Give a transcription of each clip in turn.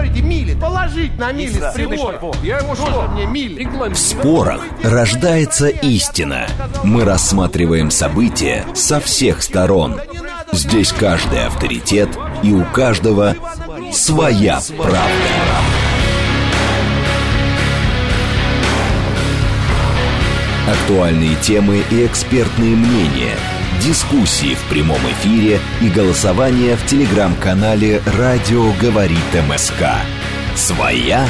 говорите, мили, положить на мили с прибора. Я ему что? мне мили? В спорах рождается истина. Мы рассматриваем события со всех сторон. Здесь каждый авторитет, и у каждого своя правда. Актуальные темы и экспертные мнения, дискуссии в прямом эфире и голосование в телеграм-канале «Радио говорит МСК». Своя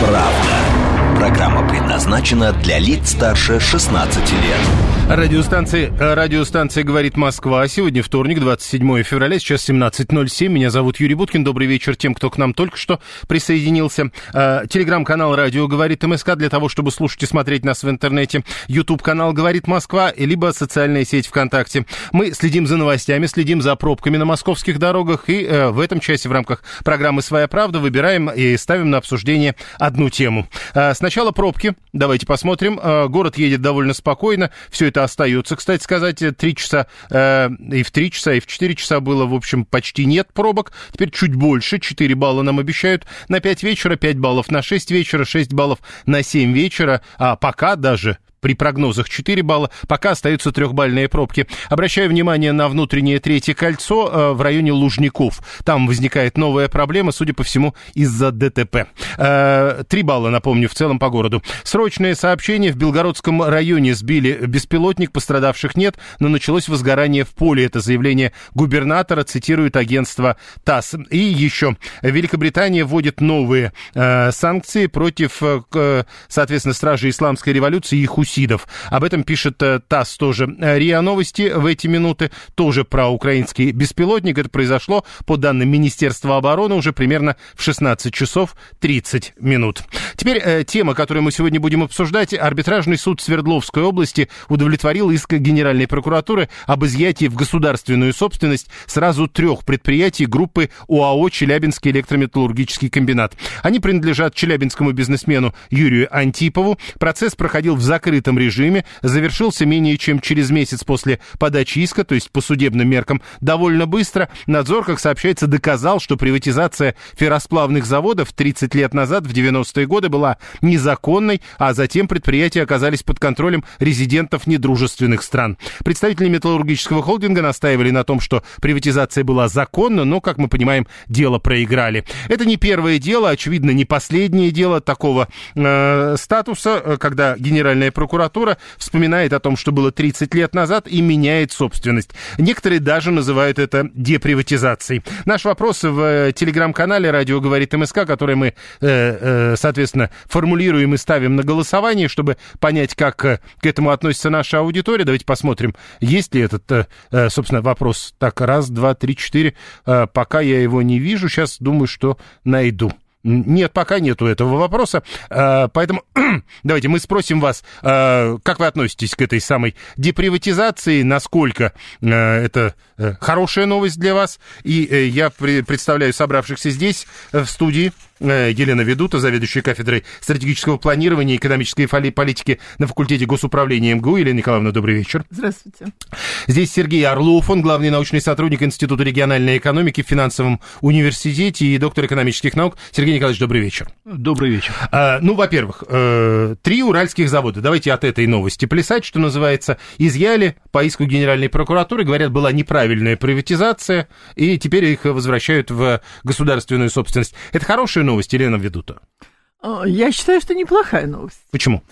правда. Программа предназначена для лиц старше 16 лет. Радиостанция, э, радиостанция «Говорит Москва». Сегодня вторник, 27 февраля, сейчас 17.07. Меня зовут Юрий Буткин. Добрый вечер тем, кто к нам только что присоединился. Э, телеграм-канал «Радио говорит МСК» для того, чтобы слушать и смотреть нас в интернете. YouTube-канал «Говорит Москва», либо социальная сеть ВКонтакте. Мы следим за новостями, следим за пробками на московских дорогах. И э, в этом часе в рамках программы «Своя правда» выбираем и ставим на обсуждение одну тему. Сначала пробки. Давайте посмотрим. Город едет довольно спокойно. Все это остается, кстати сказать, три часа, э, и в три часа, и в четыре часа было, в общем, почти нет пробок. Теперь чуть больше, 4 балла нам обещают на 5 вечера, 5 баллов на 6 вечера, 6 баллов на 7 вечера, а пока даже при прогнозах 4 балла, пока остаются трехбальные пробки. Обращаю внимание на внутреннее третье кольцо э, в районе Лужников. Там возникает новая проблема, судя по всему, из-за ДТП. Э, три балла, напомню, в целом по городу. Срочное сообщение. В Белгородском районе сбили беспилотник, пострадавших нет, но началось возгорание в поле. Это заявление губернатора, цитирует агентство ТАСС. И еще. Великобритания вводит новые э, санкции против, соответственно, стражей исламской революции и их усилий геноцидов.Об этом пишет э, ТАСС тоже. РИА Новости в эти минуты тоже про украинский беспилотник. Это произошло, по данным Министерства обороны, уже примерно в 16 часов 30 минут. Теперь э, тема, которую мы сегодня будем обсуждать. Арбитражный суд Свердловской области удовлетворил иск Генеральной прокуратуры об изъятии в государственную собственность сразу трех предприятий группы ОАО «Челябинский электрометаллургический комбинат». Они принадлежат челябинскому бизнесмену Юрию Антипову. Процесс проходил в закрытом закрытом режиме, завершился менее чем через месяц после подачи иска, то есть по судебным меркам, довольно быстро. Надзор, как сообщается, доказал, что приватизация ферросплавных заводов 30 лет назад, в 90-е годы, была незаконной, а затем предприятия оказались под контролем резидентов недружественных стран. Представители металлургического холдинга настаивали на том, что приватизация была законна, но, как мы понимаем, дело проиграли. Это не первое дело, очевидно, не последнее дело такого э, статуса, э, когда Генеральная прокуратура прокуратура вспоминает о том, что было 30 лет назад и меняет собственность. Некоторые даже называют это деприватизацией. Наш вопрос в э, телеграм-канале «Радио говорит МСК», который мы, э, э, соответственно, формулируем и ставим на голосование, чтобы понять, как к этому относится наша аудитория. Давайте посмотрим, есть ли этот, собственно, вопрос. Так, раз, два, три, четыре. Пока я его не вижу, сейчас думаю, что найду. Нет, пока нету этого вопроса. А, поэтому давайте мы спросим вас, а, как вы относитесь к этой самой деприватизации, насколько а, это э, хорошая новость для вас. И э, я представляю собравшихся здесь э, в студии Э, Елена Ведута, заведующая кафедрой стратегического планирования и экономической политики на факультете госуправления МГУ. Елена Николаевна, добрый вечер. Здравствуйте. Здесь Сергей Орлов, он главный научный сотрудник Института региональной экономики в финансовом университете и доктор экономических наук. Сергей Николаевич, добрый вечер. Добрый вечер. А, ну, во-первых, э, три уральских завода. Давайте от этой новости плясать, что называется. Изъяли по иску Генеральной прокуратуры. Говорят, была неправильная приватизация, и теперь их возвращают в государственную собственность. Это хорошая новость или на виду-то? А, я считаю, что неплохая новость. Почему?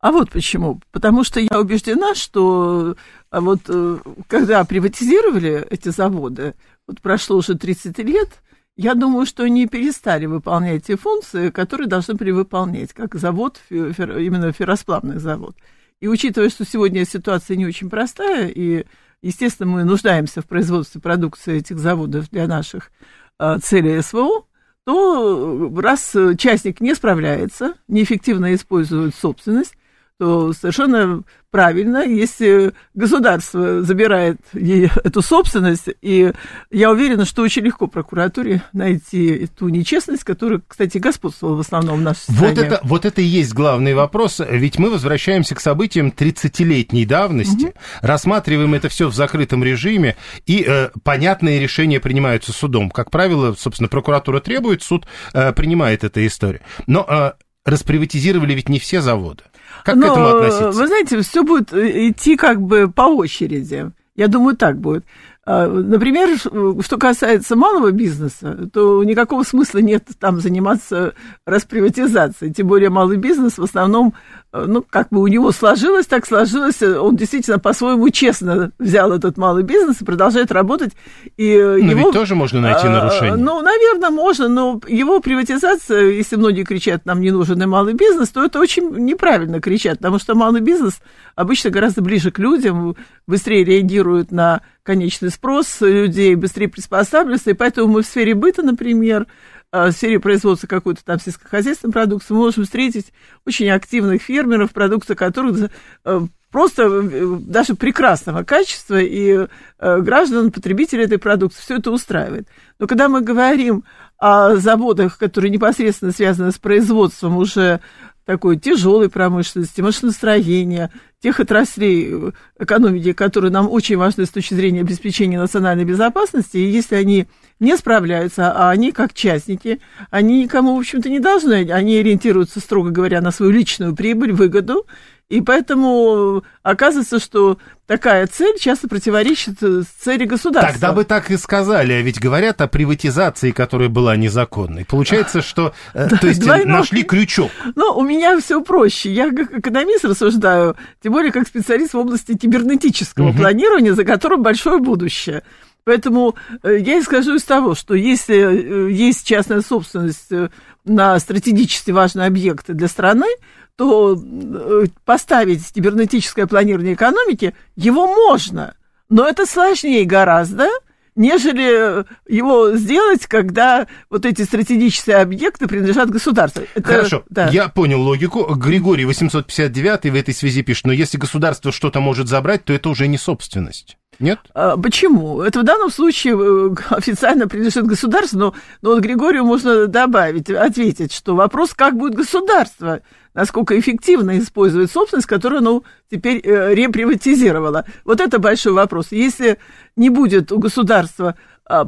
А вот почему. Потому что я убеждена, что а вот э, когда приватизировали эти заводы, вот прошло уже 30 лет, я думаю, что они перестали выполнять те функции, которые должны были выполнять, как завод, именно ферросплавный завод. И учитывая, что сегодня ситуация не очень простая, и, естественно, мы нуждаемся в производстве продукции этих заводов для наших э, целей СВО, то раз частник не справляется, неэффективно использует собственность, то совершенно правильно, если государство забирает эту собственность, и я уверена, что очень легко прокуратуре найти ту нечестность, которая, кстати, господствовала в основном в нашей стране. Вот это, вот это и есть главный вопрос, ведь мы возвращаемся к событиям 30-летней давности, угу. рассматриваем это все в закрытом режиме, и э, понятные решения принимаются судом. Как правило, собственно, прокуратура требует, суд э, принимает эту историю. Но э, расприватизировали ведь не все заводы. Как Но, к этому относиться? Вы знаете, все будет э, идти как бы по очереди. Я думаю, так будет. А, например, что касается малого бизнеса, то никакого смысла нет там заниматься расприватизацией. Тем более малый бизнес в основном, э, ну, как бы у него сложилось, так сложилось. Он действительно по-своему честно взял этот малый бизнес и продолжает работать. И но его, ведь тоже можно найти а, нарушение. Ну, наверное, можно, но его приватизация, если многие кричат, нам не нужен и малый бизнес, то это очень неправильно кричат, потому что малый бизнес обычно гораздо ближе к людям, быстрее реагирует на конечный спрос людей, быстрее приспосабливаются, и поэтому мы в сфере быта, например, э, в сфере производства какой-то там сельскохозяйственной продукции, мы можем встретить очень активных фермеров, продукция которых э, просто э, даже прекрасного качества, и граждан, потребители этой продукции, все это устраивает. Но когда мы говорим о заводах, которые непосредственно связаны с производством уже такой тяжелой промышленности, машиностроения, тех отраслей э, экономики, которые нам очень важны с точки зрения обеспечения национальной безопасности, и если они не справляются, а они как частники, они никому, в общем-то, не должны, они ориентируются, строго говоря, на свою личную прибыль, выгоду, и поэтому оказывается, что такая цель часто противоречит э, цели государства. Тогда бы так и сказали, а ведь говорят о приватизации, которая была незаконной. Получается, что э, то есть Двойной... нашли крючок. Ну, у меня все проще. Я как экономист рассуждаю, тем более как специалист в области кибернетического угу. планирования, за которым большое будущее. Поэтому э, я исхожу из того, что если есть частная собственность на стратегически важные объекты для страны, то э, поставить кибернетическое планирование экономики, его можно, но это сложнее гораздо, нежели его сделать, когда вот эти стратегические объекты принадлежат государству. Это, Хорошо, да. я понял логику. Григорий 859 в этой связи пишет, но если государство что-то может забрать, то это уже не собственность. Нет? А, почему? Это в данном случае э, официально принадлежит государству, но, но вот Григорию можно добавить, ответить, что вопрос, как будет государство, насколько эффективно использует собственность, которую оно теперь э, реприватизировало. Вот это большой вопрос. Если не будет у государства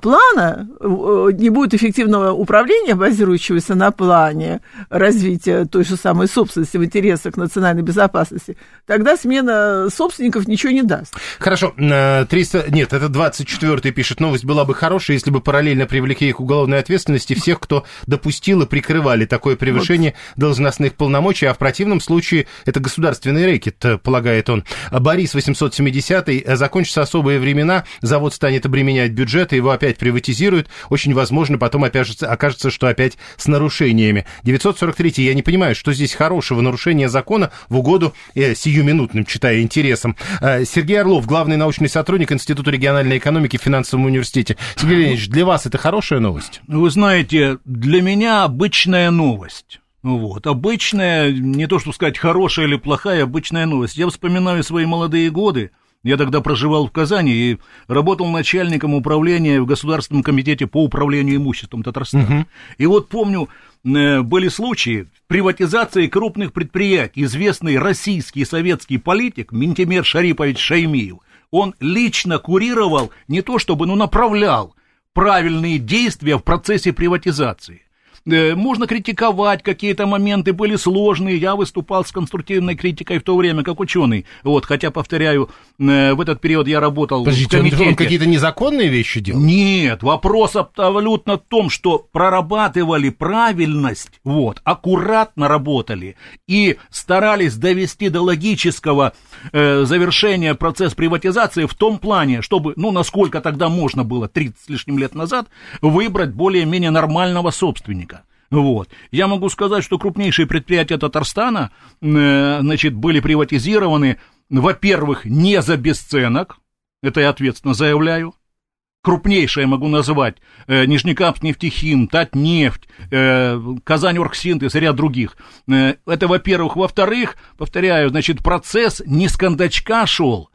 плана, э, не будет эффективного управления, базирующегося на плане развития той же самой собственности в интересах национальной безопасности, тогда смена собственников ничего не даст. Хорошо, 300, э, нет, это 24-й пишет, новость была бы хорошая, если бы параллельно привлекли к уголовной ответственности всех, кто допустил и прикрывали такое превышение вот. должностных полномочий, а в противном случае это государственный рэкет, э, полагает он. Борис 870-й, закончатся особые времена, завод станет обременять бюджет, и его опять приватизируют, очень возможно, потом опять окажется, что опять с нарушениями. 943 я не понимаю, что здесь хорошего нарушения закона в угоду э, сиюминутным, читая интересам. Э, Сергей Орлов, главный научный сотрудник Института региональной экономики в финансовом университете. Сергей Леонидович, для вас это хорошая новость? Вы знаете, для меня обычная новость. Вот, обычная, не то что сказать хорошая или плохая, обычная новость. Я вспоминаю свои молодые годы, я тогда проживал в Казани и работал начальником управления в Государственном комитете по управлению имуществом Татарстана. Угу. И вот помню, э, были случаи приватизации крупных предприятий. Известный российский советский политик Ментимер Шарипович Шаймиев, он лично курировал, не то чтобы, но направлял правильные действия в процессе приватизации. Э, можно критиковать, какие-то моменты были сложные, я выступал с конструктивной критикой в то время, как ученый, вот, хотя, повторяю, э, в этот период я работал Подождите, в комитете. он какие-то незаконные вещи делал? Нет, вопрос абсолютно в том, что прорабатывали правильность, вот, аккуратно работали и старались довести до логического э, завершения процесс приватизации в том плане, чтобы, ну, насколько тогда можно было 30 с лишним лет назад, выбрать более-менее нормального собственника. Вот. Я могу сказать, что крупнейшие предприятия Татарстана, э, значит, были приватизированы, во-первых, не за бесценок, это я ответственно заявляю, крупнейшие могу назвать, э, Нижнекамск нефтехим, Татнефть, э, Казань Оргсинтез и ряд других. Э, это, во-первых. Во-вторых, повторяю, значит, процесс не с кондачка шел,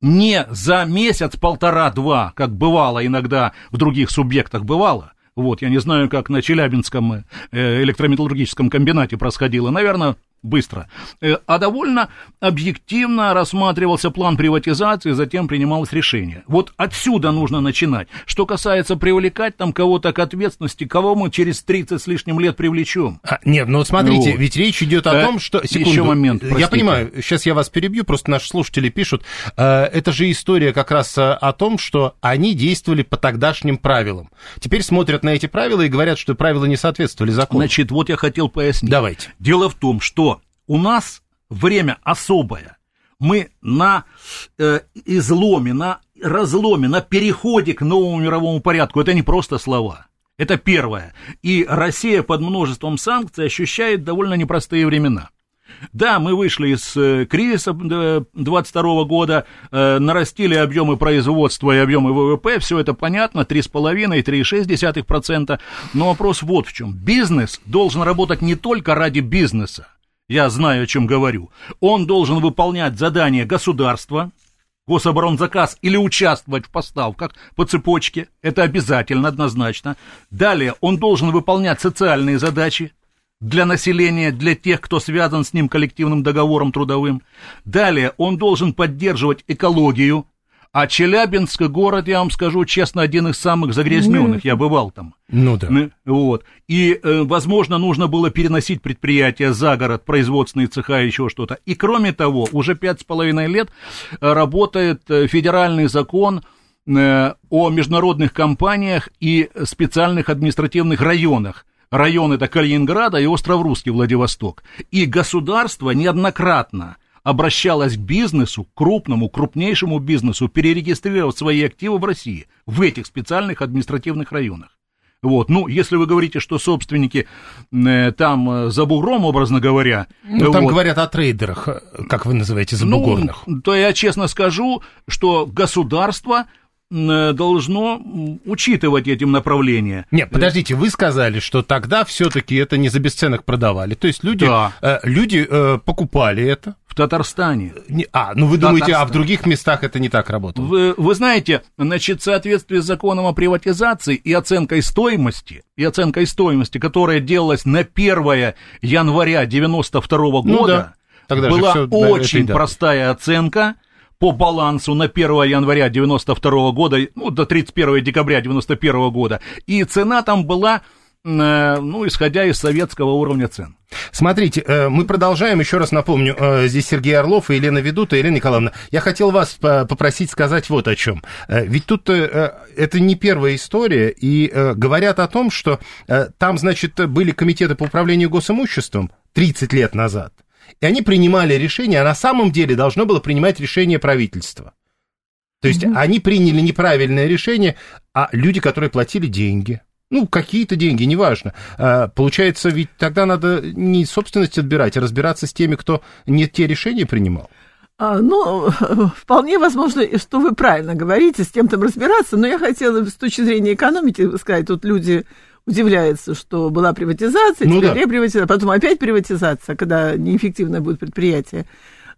не за месяц, полтора-два, как бывало иногда в других субъектах бывало. Вот, я не знаю, как на Челябинском э, электрометаллургическом комбинате происходило. Наверное, быстро, э, а довольно объективно рассматривался план приватизации, затем принималось решение. Вот отсюда нужно начинать. Что касается привлекать там кого-то к ответственности, кого мы через 30 с лишним лет привлечем? А, нет, ну смотрите, вот. ведь речь идет о а, том, что... Секунду, еще момент, простите. Я понимаю, сейчас я вас перебью, просто наши слушатели пишут. Э, это же история как раз э, о том, что они действовали по тогдашним правилам. Теперь смотрят на эти правила и говорят, что правила не соответствовали закону. Значит, вот я хотел пояснить. Давайте. Дело в том, что у нас время особое. Мы на э, изломе, на разломе, на переходе к новому мировому порядку. Это не просто слова. Это первое. И Россия под множеством санкций ощущает довольно непростые времена. Да, мы вышли из э, кризиса 22 года, э, нарастили объемы производства и объемы ВВП, все это понятно, 3,5 и 3,6%, но вопрос вот в чем. Бизнес должен работать не только ради бизнеса, я знаю, о чем говорю, он должен выполнять задания государства, гособоронзаказ или участвовать в поставках по цепочке, это обязательно, однозначно. Далее он должен выполнять социальные задачи для населения, для тех, кто связан с ним коллективным договором трудовым. Далее он должен поддерживать экологию, а Челябинск город, я вам скажу честно, один из самых загрязненных. Я бывал там. Ну да. Вот. И, э, возможно, нужно было переносить предприятия за город, производственные цеха, еще что-то. И, кроме того, уже пять с половиной лет э, работает э, федеральный закон о международных компаниях и специальных административных районах. Район это Калининграда и остров Русский, Владивосток. И государство неоднократно обращалась к бизнесу, крупному, крупнейшему бизнесу, перерегистрировать свои активы в России, в этих специальных административных районах. Вот, ну, если вы говорите, что собственники э, там э, за бугром, образно говоря... Ну, там говорят о трейдерах, э, как вы называете, за бугорных. Ну, то я честно скажу, что государство должно учитывать этим направления. Нет, подождите, вы сказали, что тогда все-таки это не за бесценок продавали. То есть люди, да. э, люди э, покупали это. В Татарстане. Не, а, ну вы думаете, а в других местах это не так работало? Вы, вы знаете, значит, в соответствии с законом о приватизации и оценкой стоимости, и оценкой стоимости, которая делалась на 1 января 92 -го ну, года, да. Тогда была очень простая оценка – по балансу на 1 января 92 года, ну, до 31 декабря 91 года, и цена там была э, ну, исходя из советского уровня цен. Смотрите, э, мы продолжаем, еще раз напомню, э, здесь Сергей Орлов и Елена Ведута. Елена Николаевна, я хотел вас попросить сказать вот о чем. Ведь тут это не первая история, и говорят о том, что там, значит, были комитеты по управлению госимуществом 30 лет назад – и они принимали решение, а на самом деле должно было принимать решение правительства. То есть mm они приняли неправильное решение, а люди, которые платили деньги, ну, какие-то деньги, неважно. А, получается, ведь тогда надо не собственность отбирать, а разбираться с теми, кто не те решения принимал. А, ну, вполне возможно, что вы правильно говорите, с тем там разбираться, но я хотела с точки зрения экономики сказать, тут люди удивляется, что была приватизация, ну, теперь да. реприватизация, потом опять приватизация, когда неэффективное будет предприятие.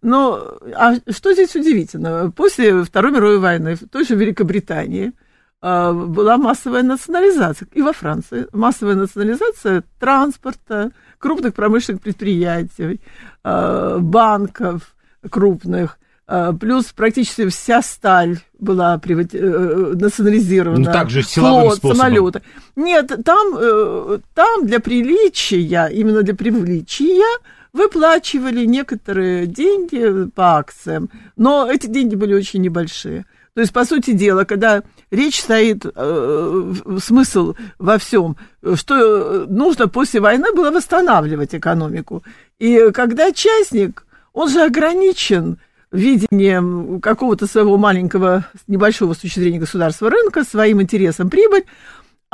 Но а что здесь удивительно? После Второй мировой войны в той же Великобритании а, была массовая национализация. И во Франции массовая национализация транспорта, крупных промышленных предприятий, а, банков крупных, плюс практически вся сталь была привати... Э, э, национализирована. Ну, также силовым Флот, способом. самолеты. Нет, там, э, там для приличия, именно для привлечения выплачивали некоторые деньги по акциям, но эти деньги были очень небольшие. То есть, по сути дела, когда речь стоит, э, смысл во всем, что нужно после войны было восстанавливать экономику. И когда частник, он же ограничен видением какого-то своего маленького, небольшого с точки зрения государства рынка, своим интересом прибыль,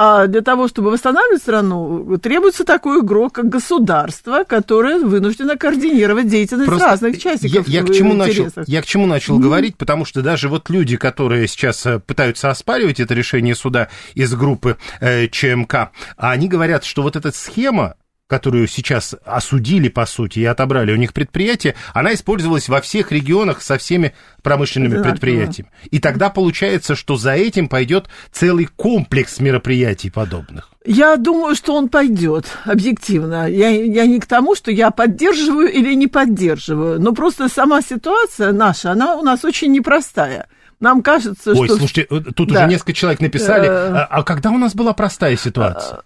А для того, чтобы восстанавливать страну, требуется такой игрок, как государство, которое вынуждено координировать деятельность Просто разных частников. Я, я, к чему начал, я к чему начал mm-hmm. говорить, потому что даже вот люди, которые сейчас э, пытаются оспаривать это решение суда из группы э, ЧМК, они говорят, что вот эта схема, которую сейчас осудили, по сути, и отобрали у них предприятие, она использовалась во всех регионах со всеми промышленными Одинаково. предприятиями. И тогда получается, что за этим пойдет целый комплекс мероприятий подобных. Я думаю, что он пойдет, объективно. Я, я не к тому, что я поддерживаю или не поддерживаю, но просто сама ситуация наша, она у нас очень непростая. Нам кажется, Ой, что... Ой, слушайте, тут да. уже несколько человек написали. Э, а, а когда у нас была простая ситуация?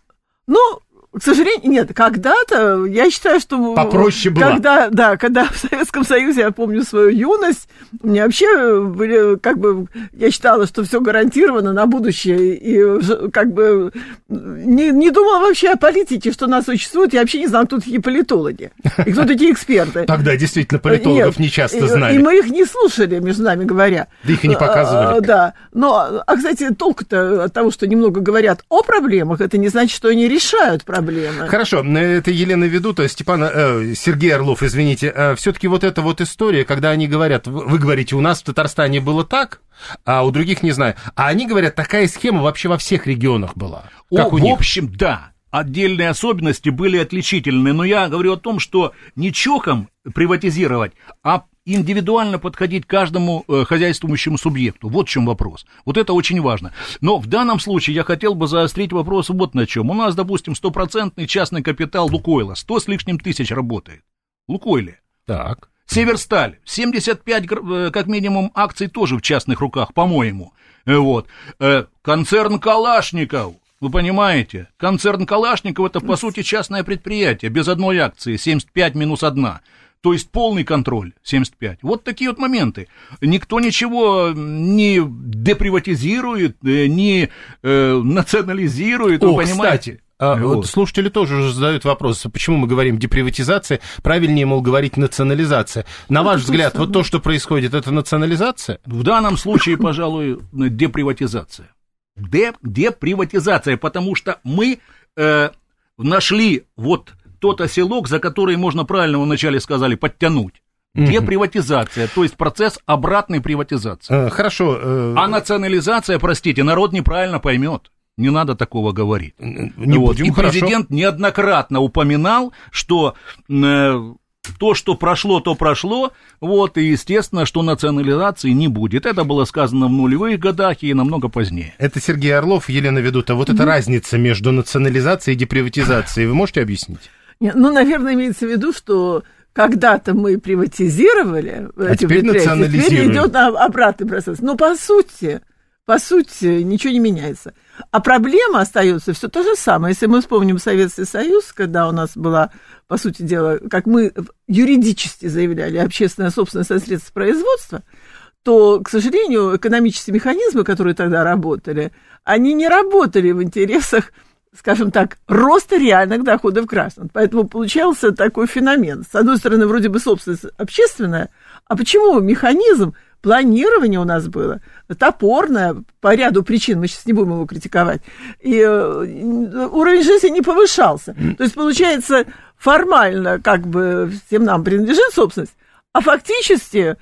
Ну, к сожалению, нет, когда-то, я считаю, что... Попроще было. Когда, да, когда в Советском Союзе, я помню свою юность, у меня вообще были, как бы, я считала, что все гарантировано на будущее, и как бы не, не думала вообще о политике, что нас существует, я вообще не знала, кто такие политологи, и кто такие эксперты. Тогда действительно политологов не часто знали. И мы их не слушали, между нами говоря. Да их и не показывали. А, да, но, а, кстати, толк-то от того, что немного говорят о проблемах, это не значит, что они решают проблемы проблемы. Хорошо, это Елена Ведута, Степан, э, Сергей Орлов, извините. Э, все-таки вот эта вот история, когда они говорят, вы говорите, у нас в Татарстане было так, а у других не знаю. А они говорят, такая схема вообще во всех регионах была. Как О, у них. В общем, да. Отдельные особенности были отличительны, но я говорю о том, что не чоком приватизировать, а индивидуально подходить к каждому э, хозяйствующему субъекту. Вот в чем вопрос. Вот это очень важно. Но в данном случае я хотел бы заострить вопрос вот на чем. У нас, допустим, стопроцентный частный капитал Лукойла, 100 с лишним тысяч работает. Лукойле. Так. Северсталь, 75 э, как минимум акций тоже в частных руках, по-моему. Э, вот. Э, концерн Калашников, вы понимаете? Концерн Калашников это, по сути, частное предприятие, без одной акции, 75 минус одна. То есть полный контроль 75. Вот такие вот моменты. Никто ничего не деприватизирует, э, не э, национализирует. О, кстати, а, вот. вот слушатели тоже уже задают вопрос, почему мы говорим деприватизация, правильнее, мол, говорить национализация. На ну, ваш взгляд, вот то, что происходит, это национализация? В данном случае, пожалуй, деприватизация. Деп, деприватизация, потому что мы э, нашли вот тот оселок, за который можно правильно вначале сказали подтянуть. Деприватизация, то есть процесс обратной приватизации. Э, хорошо. Э... А национализация, простите, народ неправильно поймет. Не надо такого говорить. Не вот. будем, И президент хорошо. неоднократно упоминал, что э, то, что прошло, то прошло, вот, и естественно, что национализации не будет. Это было сказано в нулевых годах и намного позднее. Это Сергей Орлов, Елена Ведута. Вот mm-hmm. эта разница между национализацией и деприватизацией, вы можете объяснить? Ну, наверное, имеется в виду, что когда-то мы приватизировали а эти теперь национализируем. Теперь идет обратный процесс. Но по сути, по сути, ничего не меняется. А проблема остается все то же самое. Если мы вспомним Советский Союз, когда у нас была, по сути дела, как мы юридически заявляли, общественная собственность со средств производства, то, к сожалению, экономические механизмы, которые тогда работали, они не работали в интересах скажем так, роста реальных доходов граждан. Поэтому получался такой феномен. С одной стороны, вроде бы собственность общественная, а почему механизм планирования у нас было топорное по ряду причин, мы сейчас не будем его критиковать, и э, уровень жизни не повышался. То есть, получается, формально как бы всем нам принадлежит собственность, а фактически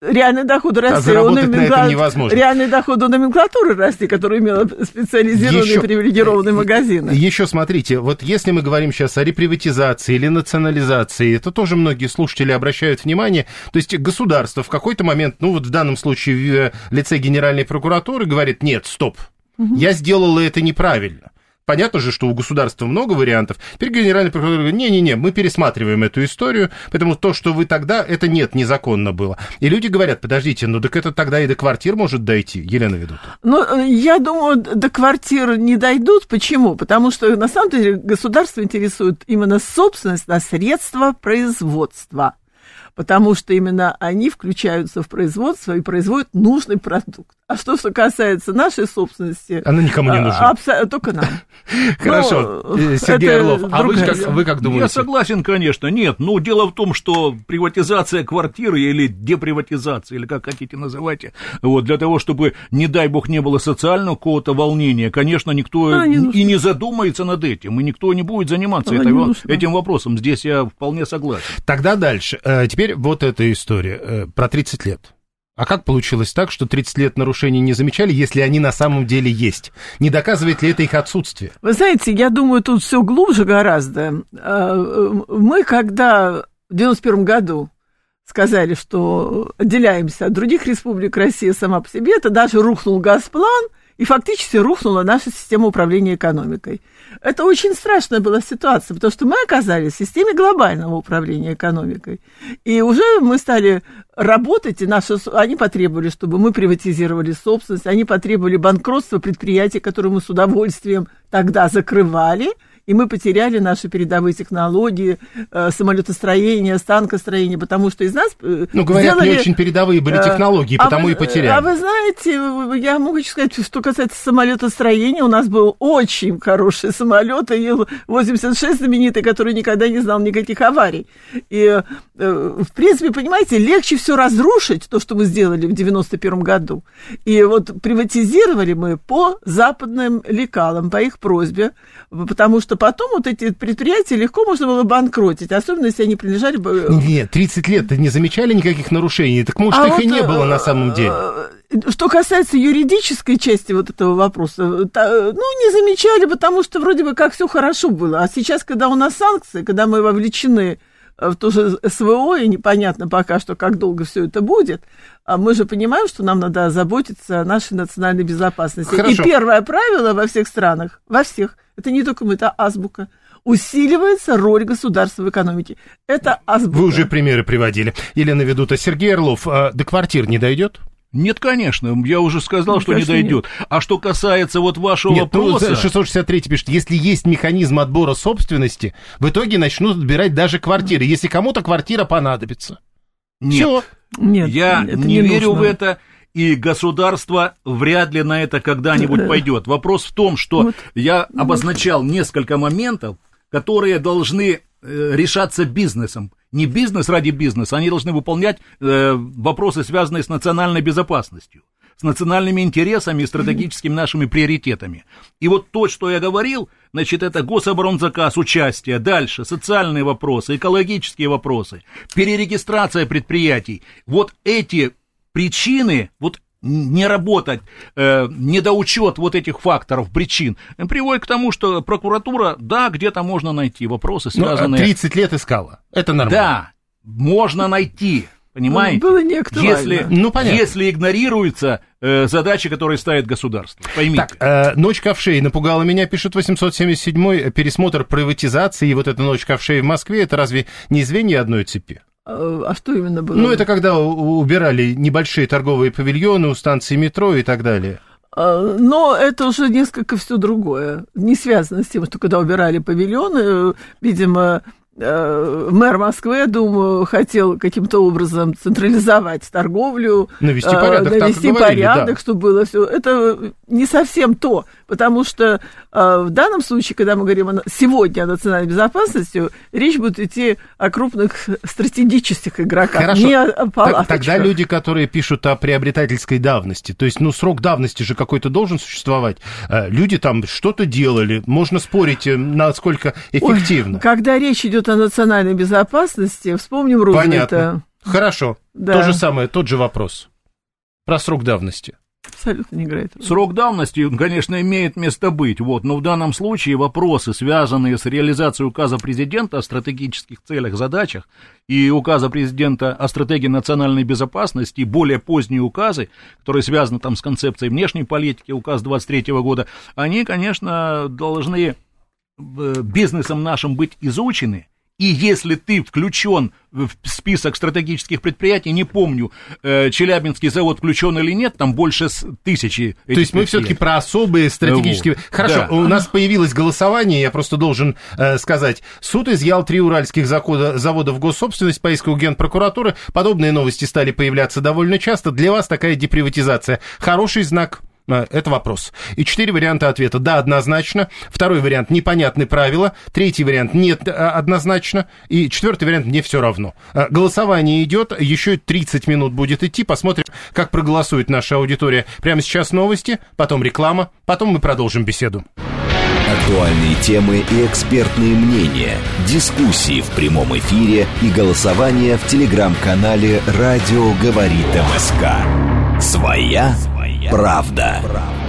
реальные доходы а росли. А у номенкла... невозможно. Реальные доходы у номенклатуры росли, которая имела специализированные еще, привилегированные магазины. Еще смотрите, вот если мы говорим сейчас о реприватизации или национализации, это тоже многие слушатели обращают внимание. То есть государство в какой-то момент, ну вот в данном случае в э, лице Генеральной прокуратуры говорит, нет, стоп, угу. я сделала это неправильно. Понятно же, что у государства много вариантов. Теперь генеральный прокурор говорит, не-не-не, мы пересматриваем эту историю, потому что то, что вы тогда, это нет, незаконно было. И люди говорят, подождите, ну так это тогда и до квартир может дойти, Елена Ведут. Ну, я думаю, до квартир не дойдут. Почему? Потому что, на самом деле, государство интересует именно собственность на средства производства потому что именно они включаются в производство и производят нужный продукт. А что, что касается нашей собственности... Она никому не а, нужна. абсо- только нам. Хорошо, Ну, э, Сергей Орлов, а вы как, вы как Я думаете? согласен, конечно, нет. Но дело в том, что приватизация квартиры или деприватизация, или как хотите называйте, вот, для того, чтобы, не дай бог, не было социального какого-то волнения, конечно, никто Она не и не задумается над этим, и никто не будет заниматься Она нужна. этим вопросом. Здесь я вполне согласен. Тогда дальше. Э, Теперь вот эта история э, про 30 лет. А как получилось так, что 30 лет нарушений не замечали, если они на самом деле есть? Не доказывает ли это их отсутствие? Вы знаете, я думаю, тут все глубже гораздо. А, Мы, когда в 91 году сказали, что отделяемся от других республик России сама по себе, это даже рухнул Газплан, и фактически рухнула наша система управления экономикой. Это очень страшная была ситуация, потому что мы оказались в системе глобального управления экономикой. И уже мы стали работать, и наши, они потребовали, чтобы мы приватизировали собственность, они потребовали банкротства предприятий, которые мы с удовольствием тогда закрывали, и мы потеряли наши передовые технологии, э, самолетостроение, станкостроение, потому что из нас... э, Ну, говорят, сделали, не очень передовые были э, технологии, а потому вы- и потеряли. А вы знаете, я могу сказать, что касается самолетостроения, у нас был очень хороший самолет, Ил-86 знаменитый, который никогда не знал никаких аварий. И, э, в принципе, понимаете, легче все разрушить, то, что мы сделали в 91 году. И вот приватизировали мы по западным лекалам, по их просьбе, потому что потом вот эти предприятия легко можно было банкротить, особенно если они принадлежали бы Нет, 30 лет не замечали никаких нарушений, так может а их и вот, не было на самом э, деле. Что касается юридической части вот этого вопроса, ну, не замечали, потому что вроде бы как все хорошо было. А сейчас, когда у нас санкции, когда мы вовлечены э, в то же СВО, и непонятно пока что, как долго все это будет, а мы же понимаем, что нам надо заботиться о нашей национальной безопасности. Хорошо. И первое правило во всех странах, во всех, это не только мы, это азбука, усиливается роль государства в экономике. Это азбука. Вы уже примеры приводили. Елена Ведута, Сергей Орлов, а до квартир не дойдет? Нет, конечно, я уже сказал, Ну, что не дойдет. А что касается вот вашего Нет, ну, вопроса... 663 пишет, если есть механизм отбора собственности, в итоге начнут отбирать даже квартиры, если кому-то квартира понадобится. Нет. Всё. Нет, Я это не, верю нужно. в это, и государство вряд ли на это когда-нибудь Да. пойдет. Вопрос в том, что Вот. я обозначал несколько моментов, которые должны э, решаться бизнесом. Не бизнес ради бизнеса, они должны выполнять э, вопросы, связанные с национальной безопасностью с национальными интересами и стратегическими нашими приоритетами. И вот то, что я говорил, значит, это гособоронзаказ, участие, дальше социальные вопросы, экологические вопросы, перерегистрация предприятий. Вот эти причины, вот не работать, э, недоучет вот этих факторов, причин, э, приводит к тому, что прокуратура, да, где-то можно найти вопросы, Ну, а связанные... 30 лет искала. Это нормально. Да, можно найти, понимаете? Было не актуально. Если, Ну, понятно. если игнорируются э, задачи, которые ставит государство. Поймите. Так, э, ночь ковшей напугала меня, пишет 877-й, пересмотр приватизации, и вот эта ночь ковшей в Москве, это разве не звенья одной цепи? А а что именно было? Ну, это когда убирали небольшие торговые павильоны у станции метро и так далее. А, Но это уже несколько все другое. Не связано с тем, что когда убирали павильоны, э, видимо, э, мэр Москвы, я думаю, хотел каким-то образом централизовать торговлю, Навести э, порядок, навести говорили, порядок, да. чтобы было все. Это не совсем то, потому что э, в данном случае, когда мы говорим о, сегодня о национальной безопасности, речь будет идти о крупных стратегических игроках, Хорошо. не о, о палаточках. Тогда люди, которые пишут о приобретательской давности, то есть, ну, срок давности же какой-то должен существовать. Э, Люди там что-то делали, можно спорить, э, насколько Ой, эффективно. когда речь идет о национальной безопасности, вспомним Рузвельта. Понятно. Хорошо. Да. То же самое, тот же вопрос. Про срок давности. Абсолютно не играет. Срок давности, он, конечно, имеет место быть, вот, но в данном случае вопросы, связанные с реализацией указа президента о стратегических целях, задачах и указа президента о стратегии национальной безопасности и более поздние указы, которые связаны там с концепцией внешней политики, указ 23 года, они, конечно, должны э, бизнесом нашим быть изучены И если ты включен в список стратегических предприятий, не помню, э, Челябинский завод включен или нет, там больше тысячи. То есть мы все-таки про особые стратегические... Вот. Хорошо, да. у нас появилось голосование, я просто должен э, сказать. Суд изъял три уральских закода, завода в госсобственность по иску Генпрокуратуры. Подобные новости стали появляться довольно часто. Для вас такая деприватизация хороший знак это вопрос. И четыре варианта ответа. Да, однозначно. Второй вариант – непонятны правила. Третий вариант – нет, э, однозначно. И четвертый вариант – мне все равно. Э, голосование идет, еще 30 минут будет идти. Посмотрим, как проголосует наша аудитория. Прямо сейчас новости, потом реклама, потом мы продолжим беседу. Актуальные темы и экспертные мнения, дискуссии в прямом эфире и голосование в телеграм-канале «Радио говорит МСК». Своя Правда.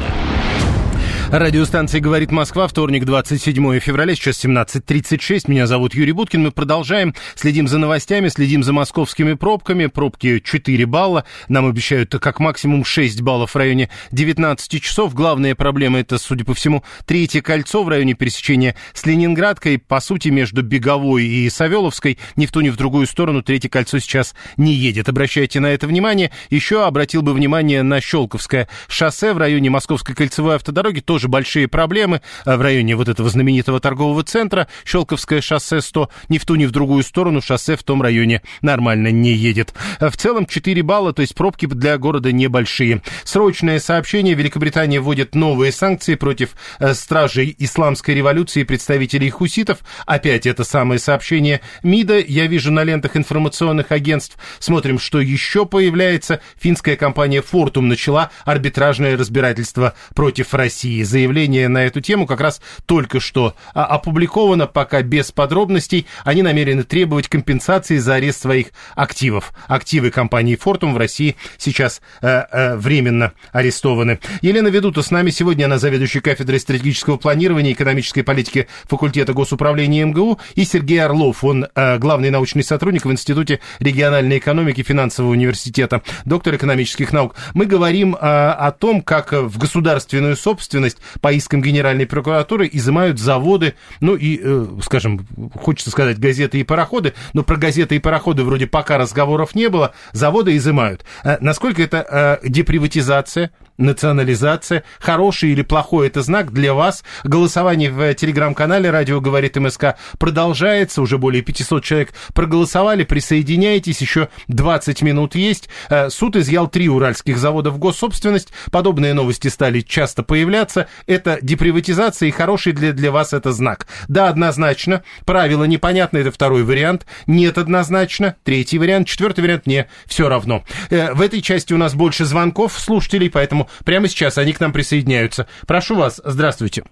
Радиостанция «Говорит Москва», вторник, 27 февраля, сейчас 17.36. Меня зовут Юрий Буткин. Мы продолжаем, следим за новостями, следим за московскими пробками. Пробки 4 балла. Нам обещают как максимум 6 баллов в районе 19 часов. Главная проблема это, судя по всему, третье кольцо в районе пересечения с Ленинградкой. По сути, между Беговой и Савеловской ни в ту, ни в другую сторону третье кольцо сейчас не едет. Обращайте на это внимание. Еще обратил бы внимание на Щелковское шоссе в районе Московской кольцевой автодороги. Тоже тоже большие проблемы э, в районе вот этого знаменитого торгового центра. Щелковское шоссе 100 ни в ту, ни в другую сторону шоссе в том районе нормально не едет. Э, в целом 4 балла, то есть пробки для города небольшие. Срочное сообщение. Великобритания вводит новые санкции против э, стражей исламской революции и представителей хуситов. Опять это самое сообщение МИДа. Я вижу на лентах информационных агентств. Смотрим, что еще появляется. Финская компания Fortum начала арбитражное разбирательство против России заявление на эту тему как раз только что а, опубликовано, пока без подробностей. Они намерены требовать компенсации за арест своих активов. Активы компании Fortum в России сейчас э, э, временно арестованы. Елена Ведута с нами сегодня, она заведующая кафедрой стратегического планирования и экономической политики факультета госуправления МГУ, и Сергей Орлов, он э, главный научный сотрудник в Институте региональной экономики финансового университета, доктор экономических наук. Мы говорим э, о том, как в государственную собственность по искам Генеральной прокуратуры изымают заводы, ну и, э, скажем, хочется сказать газеты и пароходы, но про газеты и пароходы вроде пока разговоров не было, заводы изымают. Э, насколько это э, деприватизация? Национализация. Хороший или плохой это знак для вас. Голосование в телеграм-канале «Радио говорит МСК» продолжается. Уже более 500 человек проголосовали. Присоединяйтесь. Еще 20 минут есть. Э, суд изъял три уральских завода в госсобственность. Подобные новости стали часто появляться. Это деприватизация и хороший для, для вас это знак. Да, однозначно. Правило непонятно. Это второй вариант. Нет, однозначно. Третий вариант. Четвертый вариант. Не, все равно. Э, в этой части у нас больше звонков слушателей, поэтому прямо сейчас они к нам присоединяются. Прошу вас, здравствуйте.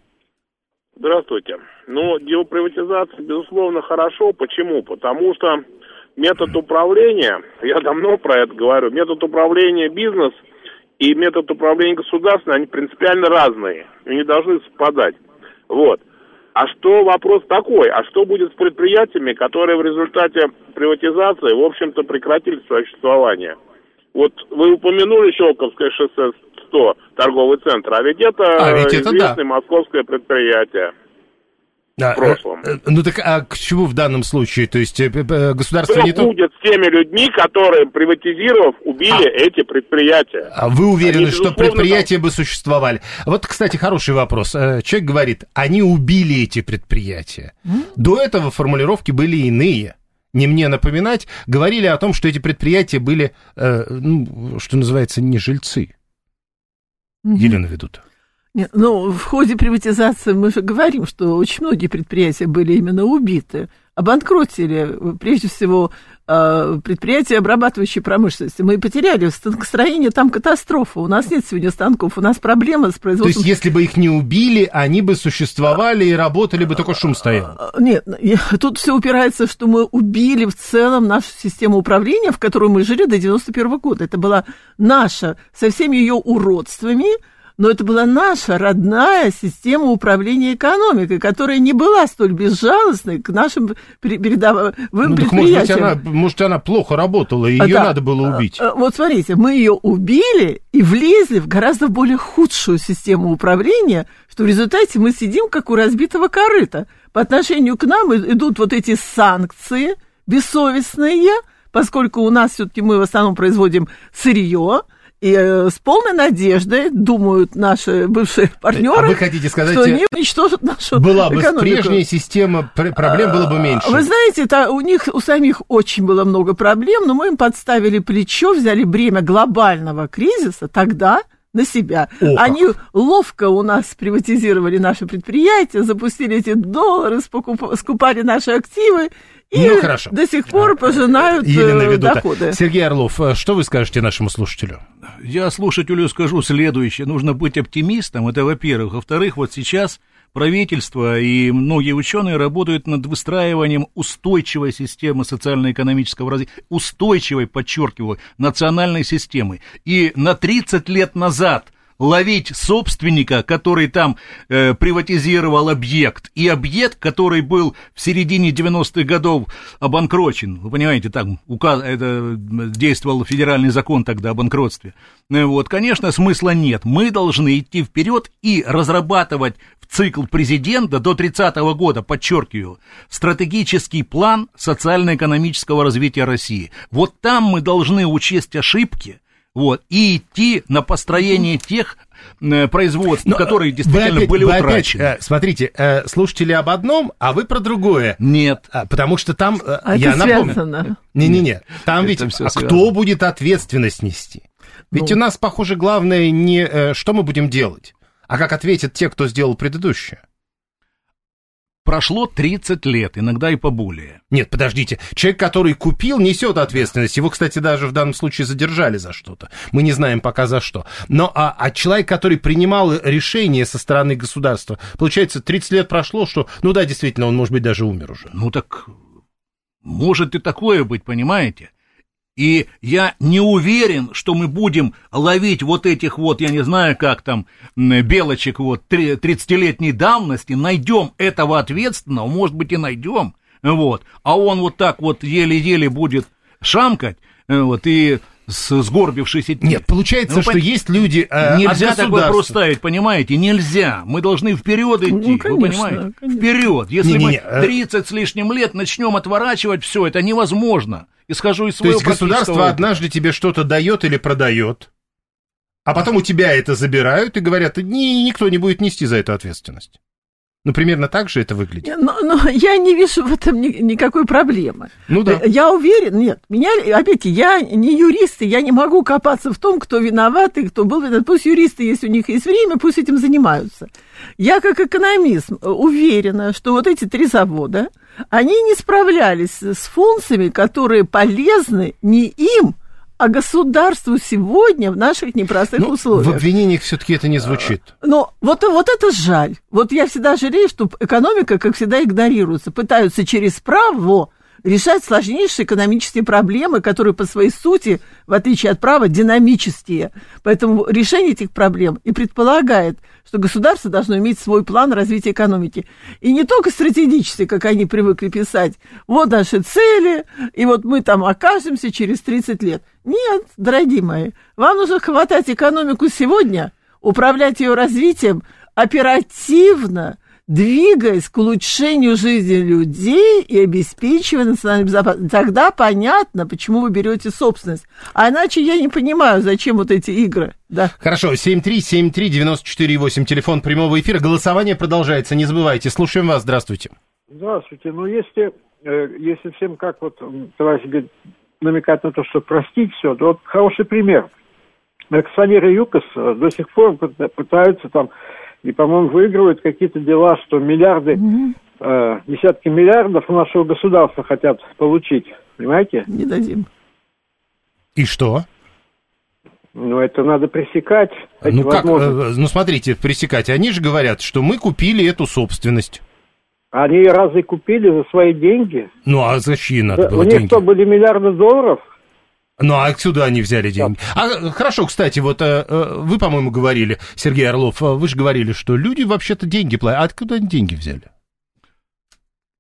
Здравствуйте. Ну, деприватизация, безусловно, хорошо. Почему? Потому что метод управления, я давно про это говорю, метод управления бизнес и метод управления государством, они принципиально разные. И не должны совпадать. Вот. А что вопрос такой? А что будет с предприятиями, которые в результате приватизации, в общем-то, прекратили существование? Вот вы упомянули Щелковское шоссе 100, торговый центр, а ведь это, а ведь это известное да. московское предприятие. Да, в прошлом. Э, ну так а к чему в данном случае? То есть э, государство Что не то... будет с теми людьми, которые, приватизировав, убили а, эти предприятия? А вы уверены, они, что предприятия там... бы существовали? Вот, кстати, хороший вопрос. Э, человек говорит, они убили эти предприятия. Mm? До этого формулировки были иные не мне напоминать, говорили о том, что эти предприятия были, э, ну, что называется, не жильцы. Угу. Елена Ведута. Нет, ну, в ходе приватизации мы же говорим, что очень многие предприятия были именно убиты, обанкротили, прежде всего, а, предприятия обрабатывающей промышленности. Мы потеряли станкостроение, там катастрофа. У нас нет сегодня станков, у нас проблема с производством... То есть, если бы их не убили, они бы существовали и работали бы, только шум стоял? А, нет, тут все упирается, что мы убили в целом нашу систему управления, в которой мы жили до 91 года. Это была наша, со всеми ее уродствами, но это была наша родная система управления экономикой, которая не была столь безжалостной к нашим передовым ну, предприятиям. может, быть, она, может, она плохо работала, и ее да. надо было убить. А, вот смотрите, мы ее убили и влезли в гораздо более худшую систему управления, что в результате мы сидим как у разбитого корыта. по отношению к нам идут вот эти санкции бессовестные, поскольку у нас все-таки мы в основном производим сырье, и э, с полной надеждой думают наши бывшие партнеры, а вы хотите сказать, что они уничтожат нашу Была бы экономику. прежняя система, проблем было бы меньше. Вы знаете, это, у них у самих очень было много проблем, но мы им подставили плечо, взяли бремя глобального кризиса тогда на себя. О, как. Они ловко у нас приватизировали наши предприятия, запустили эти доллары, спокуп- скупали наши активы и Ну, хорошо. до сих пор пожинают Елена э, Ведута. доходы. Сергей Орлов, э, что вы скажете нашему слушателю? Я слушателю скажу следующее. Нужно быть оптимистом, это во-первых. Во-вторых, вот сейчас правительство и многие ученые работают над выстраиванием устойчивой системы социально-экономического развития, устойчивой, подчеркиваю, национальной системы. И на 30 лет назад ловить собственника, который там э, приватизировал объект, и объект, который был в середине 90-х годов обанкрочен. Вы понимаете, там указ, это действовал федеральный закон тогда о банкротстве. Э, Вот, конечно, смысла нет. Мы должны идти вперед и разрабатывать в цикл президента до 30-го года, подчеркиваю, стратегический план социально-экономического развития России. Вот там мы должны учесть ошибки, вот, и идти на построение тех э, производств, Но, которые вы действительно опять- были вы опять, утрачены. э, смотрите, э, слушатели об одном, а вы про другое. Нет. А, Потому что там, э, А я это напомню, связано. Не-не-не, там Это ведь, а кто будет ответственность нести? Ведь Ну. у нас, похоже, главное не э, что мы будем делать, а как ответят те, кто сделал предыдущее. Прошло 30 лет, иногда и поболее. Нет, подождите. Человек, который купил, несет ответственность. Его, кстати, даже в данном случае задержали за что-то. Мы не знаем пока за что. Но а, а человек, который принимал решение со стороны государства, получается, 30 лет прошло, что, ну да, действительно, он, может быть, даже умер уже. Ну так может и такое быть, понимаете? И я не уверен, что мы будем ловить вот этих вот, я не знаю, как там, белочек вот три- 30-летней давности, найдем этого ответственного, может быть и найдем, вот, а он вот так вот еле-еле будет шамкать, э, вот, и с сгорбившись идти. Нет, получается, Ну, что пон- есть люди э, Нельзя от так вопрос ставить, понимаете? Нельзя. Мы должны вперед идти, Ну, вы конечно, понимаете? конечно. Вперед. Если Не-не-не, мы э, 30 с лишним лет начнем отворачивать все, это невозможно. Исхожу из То своего есть государство однажды тебе что-то дает или продает, а потом у тебя это забирают и говорят, ни, никто не будет нести за это ответственность. Ну, примерно так же это выглядит. Но, но я не вижу в этом ни- никакой проблемы. Ну да. Я уверен, нет, меня, опять я не юрист, и я не могу копаться в том, кто виноват и кто был виноват. Пусть юристы, если у них есть время, пусть этим занимаются. Я как экономист уверена, что вот эти три завода, они не справлялись с функциями, которые полезны не им, а государству сегодня в наших непростых Ну, в условиях. обвинениях все-таки это не звучит. Но вот, вот это жаль. Вот я всегда жалею, что экономика, как всегда, игнорируется. Пытаются через право решать сложнейшие экономические проблемы, которые по своей сути, в отличие от права, динамические. Поэтому решение этих проблем и предполагает, что государство должно иметь свой план развития экономики. И не только стратегически, как они привыкли писать, вот наши цели, и вот мы там окажемся через 30 лет. Нет, дорогие мои, вам нужно хватать экономику сегодня, управлять ее развитием оперативно, двигаясь к улучшению жизни людей и обеспечивая национальную безопасность. Тогда понятно, почему вы берете собственность. А иначе я не понимаю, зачем вот эти игры. Да. Хорошо, 7373948, телефон прямого эфира. Голосование продолжается, не забывайте. Слушаем вас, здравствуйте. Здравствуйте. Ну, если, э, если всем, как вот товарищ говорит, намекать на то, что простить все, то вот хороший пример. Акционеры ЮКОС э, до сих пор пыта- пытаются там, и, по-моему, выигрывают какие-то дела, что миллиарды, э, десятки миллиардов у нашего государства хотят получить. Понимаете? Не дадим. И что? Ну, это надо пресекать. эти Ну как, э, ну смотрите, пресекать. Они же говорят, что мы купили эту собственность. Они разве купили за свои деньги? Ну а зачем надо Да, было у них деньги? что, были миллиарды долларов? Ну, а отсюда они взяли деньги? А, хорошо, кстати, вот э, э, вы, по-моему, говорили, Сергей Орлов, э, вы же говорили, что люди вообще-то деньги платят. А откуда они деньги взяли?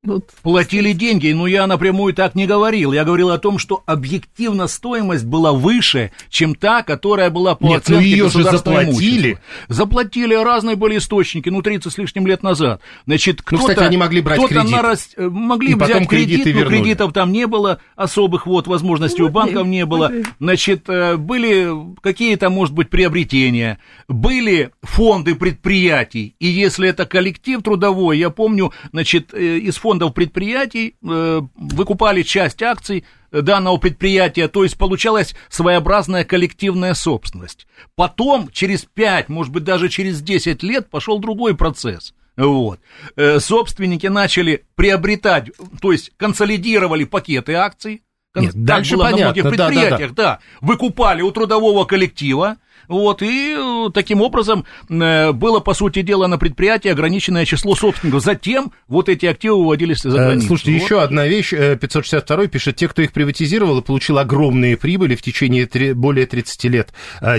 Вот. Платили деньги, но я напрямую так не говорил. Я говорил о том, что объективно стоимость была выше, чем та, которая была по Нет, оценке ну ее же заплатили. Имущества. Заплатили, разные были источники, ну 30 с лишним лет назад. Значит, ну, кстати, они могли брать кредит. Нарас... Э, могли и взять кредит, но вернули. кредитов там не было, особых вот возможностей вот у банков не было. Значит, э, были какие-то, может быть, приобретения, были фонды предприятий, и если это коллектив трудовой, я помню, значит, э, из фонда фондов предприятий э, выкупали часть акций данного предприятия, то есть получалась своеобразная коллективная собственность. Потом, через 5, может быть, даже через 10 лет пошел другой процесс. Вот. Э, собственники начали приобретать, то есть консолидировали пакеты акций, Нет, дальше было понятно, на многих предприятиях, да, да, да. да, выкупали у трудового коллектива, вот, и э, таким образом э, было, по сути дела, на предприятии ограниченное число собственников. Затем вот эти активы выводились за э, границу. Слушайте, вот. еще одна вещь. 562 пишет, те, кто их приватизировал и получил огромные прибыли в течение более 30 лет,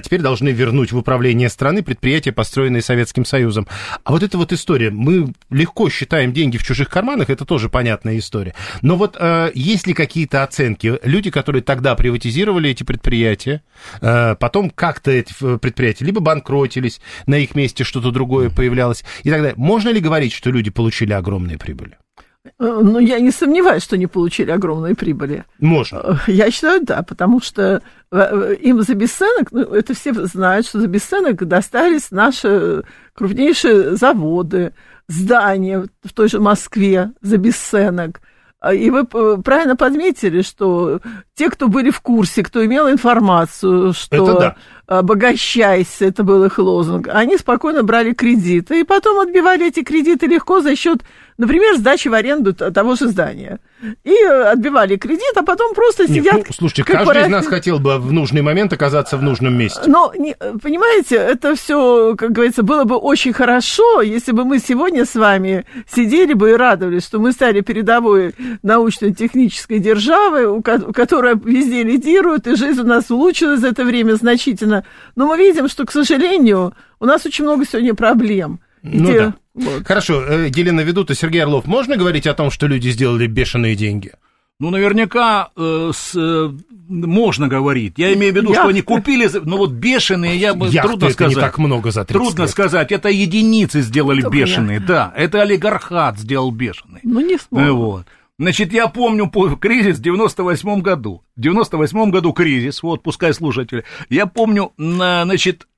теперь должны вернуть в управление страны предприятия, построенные Советским Союзом. А вот эта вот история, мы легко считаем деньги в чужих карманах, это тоже понятная история. Но вот есть ли какие-то оценки? Люди, которые тогда приватизировали эти предприятия, потом как-то эти предприятия либо банкротились, на их месте что-то другое появлялось и так далее. Можно ли говорить, что люди получили огромные прибыли? Э, ну, я не сомневаюсь, что они получили огромные прибыли. Можно. Э, я считаю, да, потому что э, им за бесценок, ну, это все знают, что за бесценок достались наши крупнейшие заводы, здания в той же Москве за бесценок. И вы правильно подметили, что те, кто были в курсе, кто имел информацию, что да. Обогащайся, это был их лозунг, они спокойно брали кредиты и потом отбивали эти кредиты легко за счет например, сдачи в аренду того же здания. И э, отбивали кредит, а потом просто Нет, сидят... Ну, слушайте, каждый из нас хотел бы в нужный момент оказаться в нужном месте. Но, не, понимаете, это все, как говорится, было бы очень хорошо, если бы мы сегодня с вами сидели бы и радовались, что мы стали передовой научно-технической державой, которая везде лидирует, и жизнь у нас улучшилась за это время значительно. Но мы видим, что, к сожалению, у нас очень много сегодня проблем. Ну Где... да. Вот. Хорошо, э, Елена Ведута, Сергей Орлов, можно говорить о том, что люди сделали бешеные деньги? Ну, наверняка э, с, э, можно говорить. Я имею в виду, Яхты. что они купили, ну вот бешеные, я бы Яхты трудно это сказать. не так много за 30 Трудно лет. сказать, это единицы сделали Только бешеные, яхты. да, это олигархат сделал бешеный. Ну, не смог. Вот. Значит, я помню кризис в 98 году. В 98 году кризис, вот, пускай слушатели. Я помню, значит,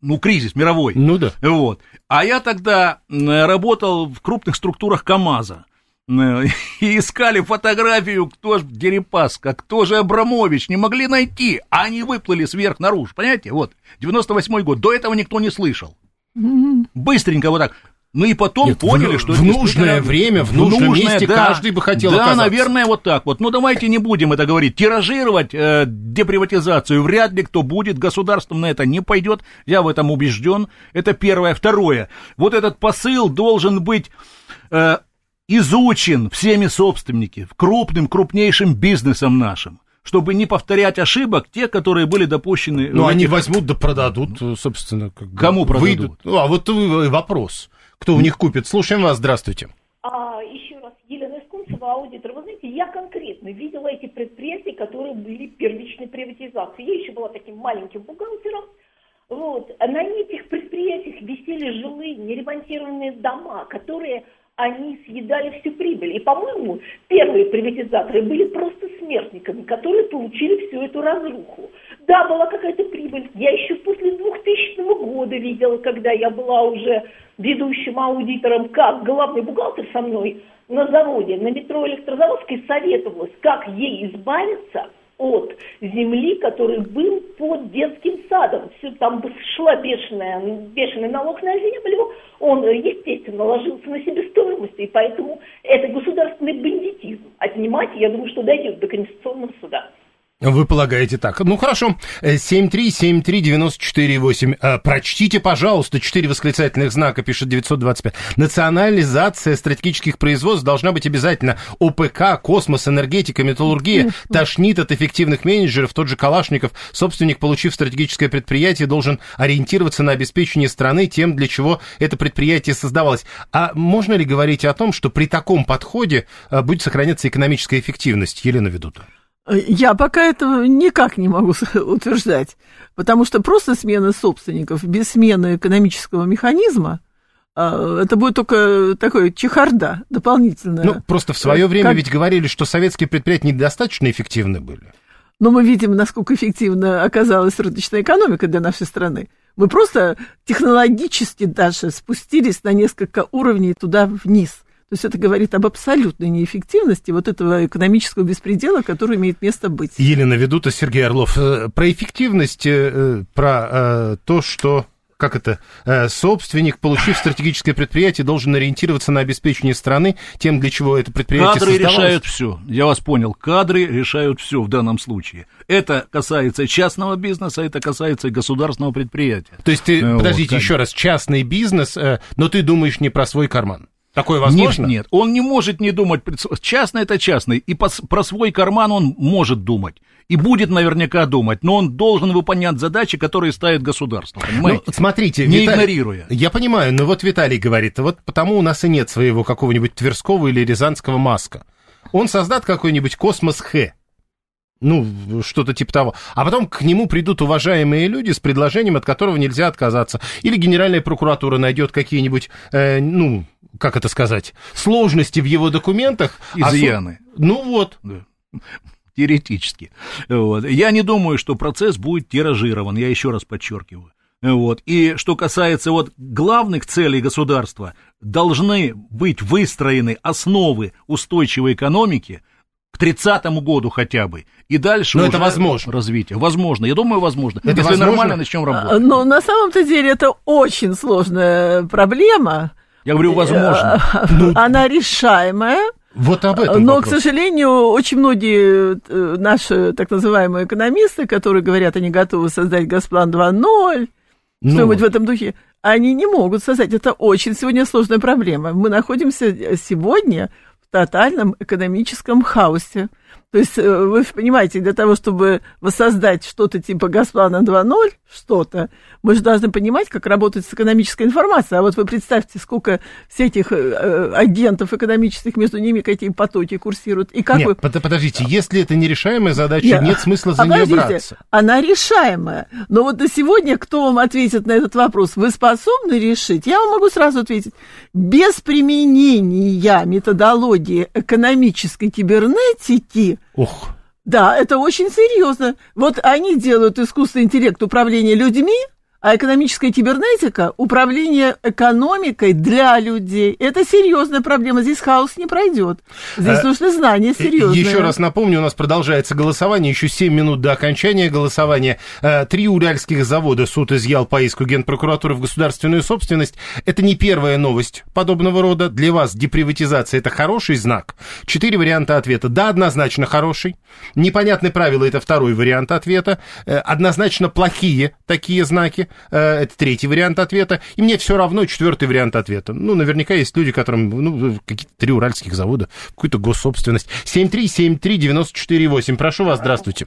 ну, кризис мировой. Ну да. Вот. А я тогда работал в крупных структурах КАМАЗа. И искали фотографию, кто же Дерипаска, кто же Абрамович, не могли найти, а они выплыли сверх наружу, понимаете? Вот, 98-й год, до этого никто не слышал. Быстренько вот так. Ну и потом Нет, поняли, в, что... В нужное время, в, нужном нужное, месте да, каждый бы хотел Да, оказаться. наверное, вот так вот. Ну давайте не будем это говорить. Тиражировать э, деприватизацию вряд ли кто будет. Государством на это не пойдет. Я в этом убежден. Это первое. Второе. Вот этот посыл должен быть... Э, изучен всеми собственники, крупным, крупнейшим бизнесом нашим чтобы не повторять ошибок, те, которые были допущены. Ну, они возьмут да продадут, собственно. Как бы, Кому продадут? Выйдут. Ну, а вот вопрос кто у них купит. Слушаем вас, здравствуйте. А, еще раз, Елена Искунцева, аудитор. Вы знаете, я конкретно видела эти предприятия, которые были первичной приватизации. Я еще была таким маленьким бухгалтером. Вот. На этих предприятиях висели жилые, неремонтированные дома, которые они съедали всю прибыль. И, по-моему, первые приватизаторы были просто смертниками, которые получили всю эту разруху. Да, была какая-то прибыль. Я еще после 2000 года видела, когда я была уже ведущим аудитором, как главный бухгалтер со мной на заводе, на метро Электрозаводской советовалась, как ей избавиться от земли, который был под детским садом. Все там шла бешеная, бешеный налог на землю, он, естественно, ложился на себестоимость, и поэтому это государственный бандитизм. Отнимать, я думаю, что дойдет до Конституционного суда. Вы полагаете так. Ну, хорошо. 7373948. Э, прочтите, пожалуйста, четыре восклицательных знака, пишет 925. Национализация стратегических производств должна быть обязательно. ОПК, космос, энергетика, металлургия. Тошнит от эффективных менеджеров. Тот же Калашников, собственник, получив стратегическое предприятие, должен ориентироваться на обеспечение страны тем, для чего это предприятие создавалось. А можно ли говорить о том, что при таком подходе э, будет сохраняться экономическая эффективность, Елена Ведута? Я пока этого никак не могу утверждать, потому что просто смена собственников без смены экономического механизма а, это будет только такой чехарда дополнительная. Ну, просто в свое время как... ведь говорили, что советские предприятия недостаточно эффективны были. Но мы видим, насколько эффективно оказалась рыночная экономика для нашей страны. Мы просто технологически даже спустились на несколько уровней туда вниз. То есть это говорит об абсолютной неэффективности вот этого экономического беспредела, который имеет место быть. Елена Ведута, Сергей Орлов. Э, про эффективность, э, про э, то, что как это, собственник, получив стратегическое предприятие, должен ориентироваться на обеспечение страны тем, для чего это предприятие Кадры создавалось. решают все. Я вас понял. Кадры решают все в данном случае. Это касается частного бизнеса, это касается государственного предприятия. То есть ты, вот, подождите, конечно. еще раз, частный бизнес, но ты думаешь не про свой карман? Такое возможно? Нет, нет, он не может не думать. Частный это частный, и про свой карман он может думать. И будет наверняка думать, но он должен выполнять задачи, которые ставит государство, понимаете? Ну, смотрите, не Виталий, игнорируя. Я понимаю, но вот Виталий говорит, вот потому у нас и нет своего какого-нибудь Тверского или Рязанского Маска. Он создаст какой-нибудь космос Х. Ну, что-то типа того. А потом к нему придут уважаемые люди с предложением, от которого нельзя отказаться. Или Генеральная прокуратура найдет какие-нибудь, э, ну, как это сказать, сложности в его документах. А Изъяны. А, ну вот. Да. Теоретически. Вот. Я не думаю, что процесс будет тиражирован, я еще раз подчеркиваю. Вот. И что касается вот главных целей государства, должны быть выстроены основы устойчивой экономики к 30 году хотя бы. И дальше Но это возможно. развитие. Возможно, я думаю, возможно. Это Если возможно? нормально начнем работать. Но на самом-то деле это очень сложная проблема. Я говорю, возможно. Э, ну, Она решаемая. Вот об этом Но, вопрос. к сожалению, очень многие э, наши так называемые экономисты, которые говорят, они готовы создать Газплан 2.0, ну. что-нибудь в этом духе, они не могут создать. Это очень сегодня сложная проблема. Мы находимся сегодня в тотальном экономическом хаосе. То есть, э, вы понимаете, для того, чтобы воссоздать что-то типа Газплана 2.0, что-то, мы же должны понимать, как работает с экономической информацией. А вот вы представьте, сколько всяких э, э, агентов экономических, между ними какие потоки курсируют. И как нет, вы... подождите, если это нерешаемая задача, нет, нет смысла за а нее браться. Она решаемая. Но вот на сегодня кто вам ответит на этот вопрос? Вы способны решить? Я вам могу сразу ответить. Без применения методологии экономической кибернетики Ох. Да, это очень серьезно. Вот они делают искусственный интеллект управления людьми, а экономическая кибернетика – управление экономикой для людей. Это серьезная проблема. Здесь хаос не пройдет. Здесь а, нужны знания серьезные. Еще раз напомню, у нас продолжается голосование. Еще 7 минут до окончания голосования. Э, три уральских завода суд изъял по иску Генпрокуратуры в государственную собственность. Это не первая новость подобного рода. Для вас деприватизация – это хороший знак. Четыре варианта ответа. Да, однозначно хороший. Непонятные правила – это второй вариант ответа. Э, однозначно плохие такие знаки. Э, это третий вариант ответа. И мне все равно четвертый вариант ответа. Ну, наверняка есть люди, которым, ну, какие-то три уральских завода, какую-то госсобственность. 7373948. Прошу вас, здравствуйте.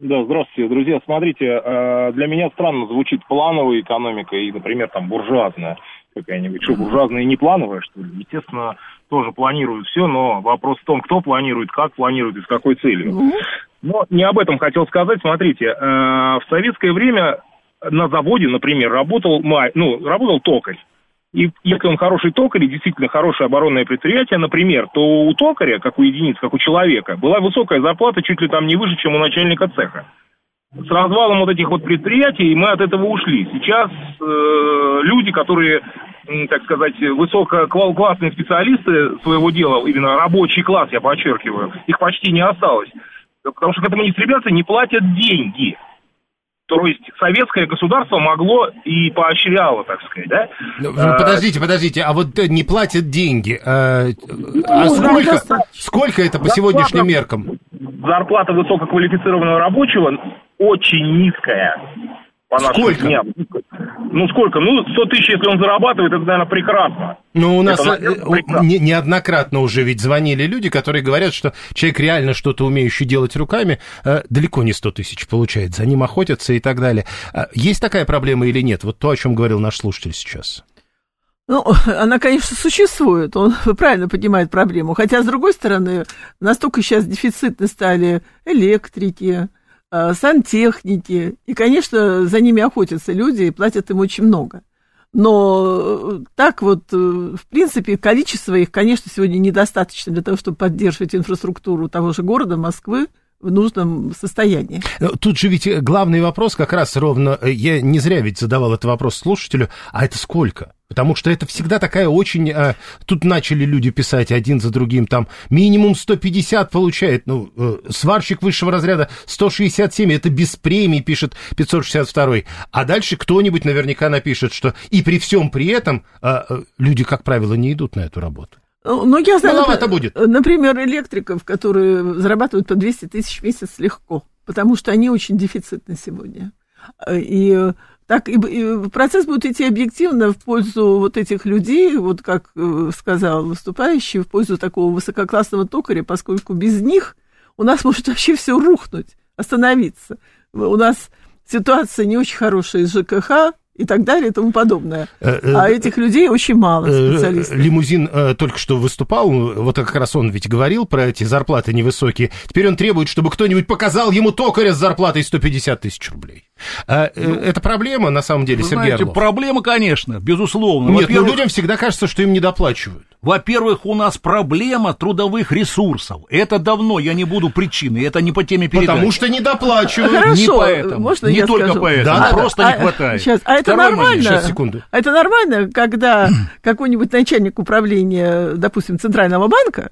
Да, здравствуйте, друзья. Смотрите, э, для меня странно звучит плановая экономика и, например, там буржуазная какая-нибудь. Что, буржуазная и не плановая, что ли? Естественно, тоже планируют все, но вопрос в том, кто планирует, как планирует и с какой целью. Но не об этом хотел сказать. Смотрите, э, в советское время на заводе, например, работал, ну, работал токарь. И если он хороший токарь и действительно хорошее оборонное предприятие, например, то у токаря, как у единицы, как у человека, была высокая зарплата чуть ли там не выше, чем у начальника цеха. С развалом вот этих вот предприятий мы от этого ушли. Сейчас э, люди, которые, так сказать, высококлассные специалисты своего дела, именно рабочий класс, я подчеркиваю, их почти не осталось. Потому что к этому не стремятся, не платят деньги. То есть советское государство могло и поощряло, так сказать, да? Ну, подождите, подождите, а вот э, не платят деньги. А, а ну, сколько, сколько это по сегодным меркам? зарплата высококвалифицированного рабочего очень низкая. По нашим Сколько? дням. Ну, сколько? Ну, 100 тысяч, если он зарабатывает, это, наверное, прекрасно. Ну, у нас Это, наверное, прекрасно. не- неоднократно уже ведь звонили люди, которые говорят, что человек реально что-то умеющий делать руками, э, далеко не 100 тысяч получает, за ним охотятся и так далее. А Есть такая проблема или нет? Вот то, о чем говорил наш слушатель сейчас. Ну, она, конечно, существует, он правильно поднимает проблему. Хотя, с другой стороны, настолько сейчас дефицитны стали электрики, сантехники, и, конечно, за ними охотятся люди и платят им очень много. Но э, так вот, э, в принципе, количество их, конечно, сегодня недостаточно для того, чтобы поддерживать инфраструктуру того же города, Москвы, в нужном состоянии. Э, Тут же ведь э, главный вопрос как раз ровно, э, я не зря ведь задавал этот вопрос слушателю, а это сколько? Потому что это всегда такая очень... э, Тут начали люди писать один за другим, там минимум 150 получает, ну, сварщик высшего разряда 167, это без премии, пишет 562. А дальше кто-нибудь наверняка напишет, что и при всем при этом э, люди, как правило, не идут на эту работу. Ну, я знаю, Маловато напр- будет. например, электриков, которые зарабатывают по 200 тысяч в месяц легко, потому что они очень дефицитны сегодня. И э, так и, и процесс будет идти объективно в пользу вот этих людей, вот как э, сказал выступающий, в пользу такого высококлассного токаря, поскольку без них у нас может вообще все рухнуть, остановиться. У нас ситуация не очень хорошая с ЖКХ и так далее и тому подобное. Э, э, А этих людей очень мало, Э, специалистов. Лимузин только что выступал, вот как раз он ведь говорил про эти зарплаты невысокие. Теперь он требует, чтобы кто-нибудь показал ему токаря с зарплатой 150 тысяч рублей. А, э, это проблема, на самом деле, Вы Сергей знаете, Орлов? проблема, конечно, безусловно. Нет, но Во-первых, людям всегда кажется, что им не доплачивают. Во-первых, у нас проблема трудовых ресурсов. Это давно, я не буду причиной, это не по теме передачи. Потому что не доплачивают. Хорошо, не поэтому, можно не я только скажу? поэтому, Да, да, просто А, не хватает. Сейчас, а это Второй момент. нормально? Сейчас, секунду. А это нормально, когда какой-нибудь начальник управления, допустим, Центрального банка,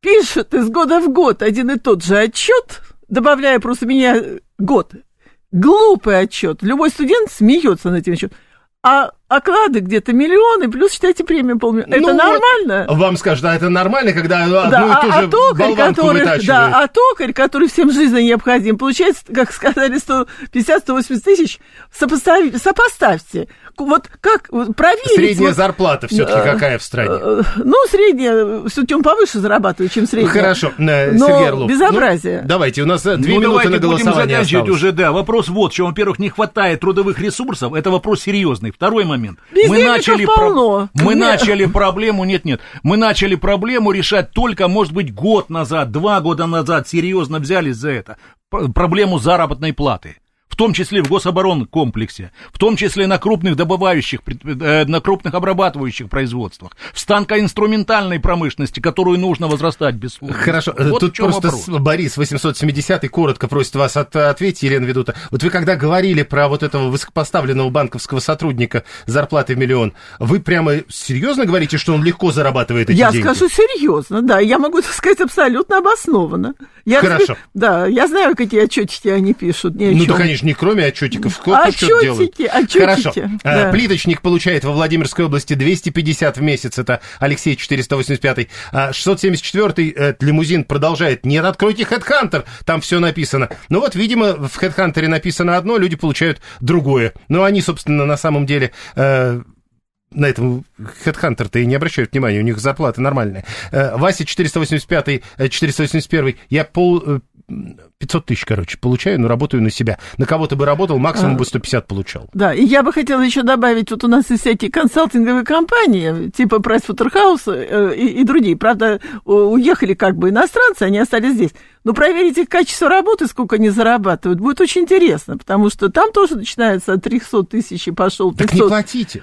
пишет из года в год один и тот же отчет, добавляя просто меня год. Глупый отчет. Любой студент смеется над этим отчетом. А оклады где-то миллионы, плюс, считайте, премию полмиллиона. Ну это нормально? Вам скажут, а это нормально, когда одну Да, и ту а, же а токарь, который, да, а токарь, который всем жизненно необходим, получается, как сказали, 150-180 тысяч, сопоставь- сопоставьте. Вот как проверить... Средняя вот, зарплата все-таки э, какая в стране? э, Ну, средняя, все-таки он повыше зарабатывает, чем средняя. Хорошо, э, Но Сергей Орлов. безобразие. Ну, давайте, у нас э, две ну, минуты давайте на будем голосование заканчивать осталось. уже, да. Вопрос вот, что, во-первых, не хватает трудовых ресурсов, это вопрос серьезный. Второй момент. Бездельников полно. мы Нет. начали проблему, нет-нет, мы начали проблему решать только, может быть, год назад, два года назад, серьезно взялись за это. Проблему заработной платы. В том числе в гособоронном комплексе, в том числе на крупных добывающих, э, на крупных обрабатывающих производствах, в станкоинструментальной промышленности, которую нужно возрастать бессловно. Хорошо, э, Вот тут просто вопрос. Борис 870 коротко просит вас от, ответить, Елена Ведута. Вот вы когда говорили про вот этого высокопоставленного банковского сотрудника с зарплатой в миллион, вы прямо серьезно говорите, что он легко зарабатывает эти Я деньги? скажу серьезно, да, я могу сказать абсолютно обоснованно. Я Хорошо. Да, я знаю, какие отчетики они пишут, о Ну, да, конечно, не кроме отчетиков. Кто что делает? Отчетики, отчетики, Хорошо. да. А, Плиточник получает во Владимирской области 250 в месяц. Это Алексей 485. А 674 э, лимузин продолжает. Нет, откройте HeadHunter. Там все написано. Ну вот, видимо, в HeadHunter написано одно, люди получают другое. Но они, собственно, на самом деле... э, на этом HeadHunter-то и не обращают внимания, у них зарплата нормальная. Э, Вася 485, э, 481, я пол... э, 500 тысяч, короче, получаю, но работаю на себя. На кого-то бы работал, максимум А. бы 150 получал. Да, и я бы хотела еще добавить, вот у нас есть всякие консалтинговые компании, типа Pricewaterhouse э, и, и другие. Правда, уехали как бы иностранцы, они остались здесь. Но проверить их качество работы, сколько они зарабатывают, будет очень интересно, потому что там тоже начинается от 300 тысяч и пошел Так не 500. платите.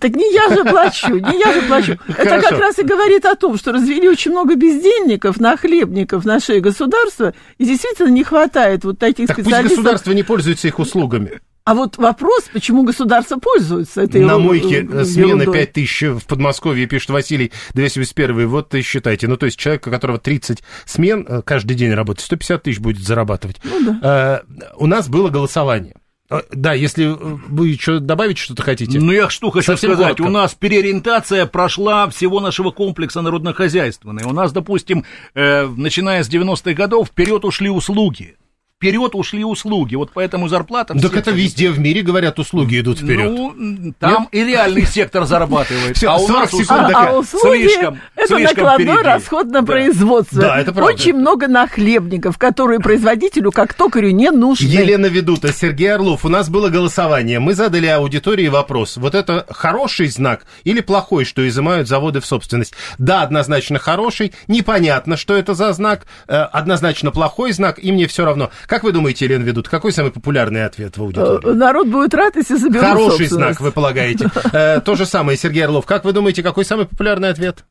Так не я же плачу, не я же плачу. Это как раз и говорит о том, что развели очень много бездельников, нахлебников на шее государства, и действительно не хватает вот таких Так пусть специалистов. государство не пользуется их услугами. А вот вопрос, почему государство пользуется этой На мойке э, смена ерундой? 5 тысяч в Подмосковье, пишет Василий 281. Вот и считайте. Ну, то есть человек, у которого 30 смен э, каждый день работает, 150 тысяч будет зарабатывать. Ну Э, У нас было голосование. А, Да, если вы что добавить что-то хотите. Ну, я что хочу Совсем сказать, коротко. у нас переориентация прошла всего нашего комплекса народно-хозяйственной. У нас, допустим, э, начиная с 90-х годов, вперед ушли услуги. Вперед ушли услуги, вот поэтому зарплата... Так это везде в мире, говорят, услуги идут вперед. Ну, там и реальный сектор зарабатывает. Всё, а у 40 нас секунд А, а услуги слишком, это слишком накладной впереди. расход на Да. производство. Да, это правда. Очень много нахлебников, которые производителю как токарю не нужны. Елена Ведута, Сергей Орлов. У нас было голосование. Мы задали аудитории вопрос. Вот это хороший знак или плохой, что изымают заводы в собственность? Да, однозначно хороший. Непонятно, что это за знак. Э, Однозначно плохой знак, и мне все равно. Как вы думаете, Елена Ведута, какой самый популярный ответ в Э, аудитории? Народ будет рад, если заберут Хороший знак, вы полагаете. Э, То же самое, Сергей Орлов. Как вы думаете, какой самый популярный ответ?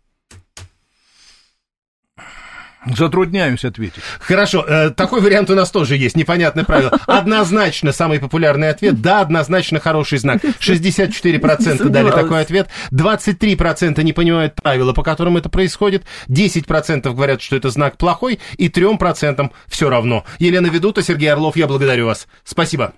Затрудняюсь ответить. Хорошо, э, такой вариант у нас тоже есть, непонятное правило. Однозначно самый популярный ответ, да, однозначно хороший знак. 64% дали такой ответ, 23% не понимают правила, по которым это происходит, 10% говорят, что это знак плохой, и 3% все равно. Елена Ведута, Сергей Орлов, я благодарю вас. Спасибо.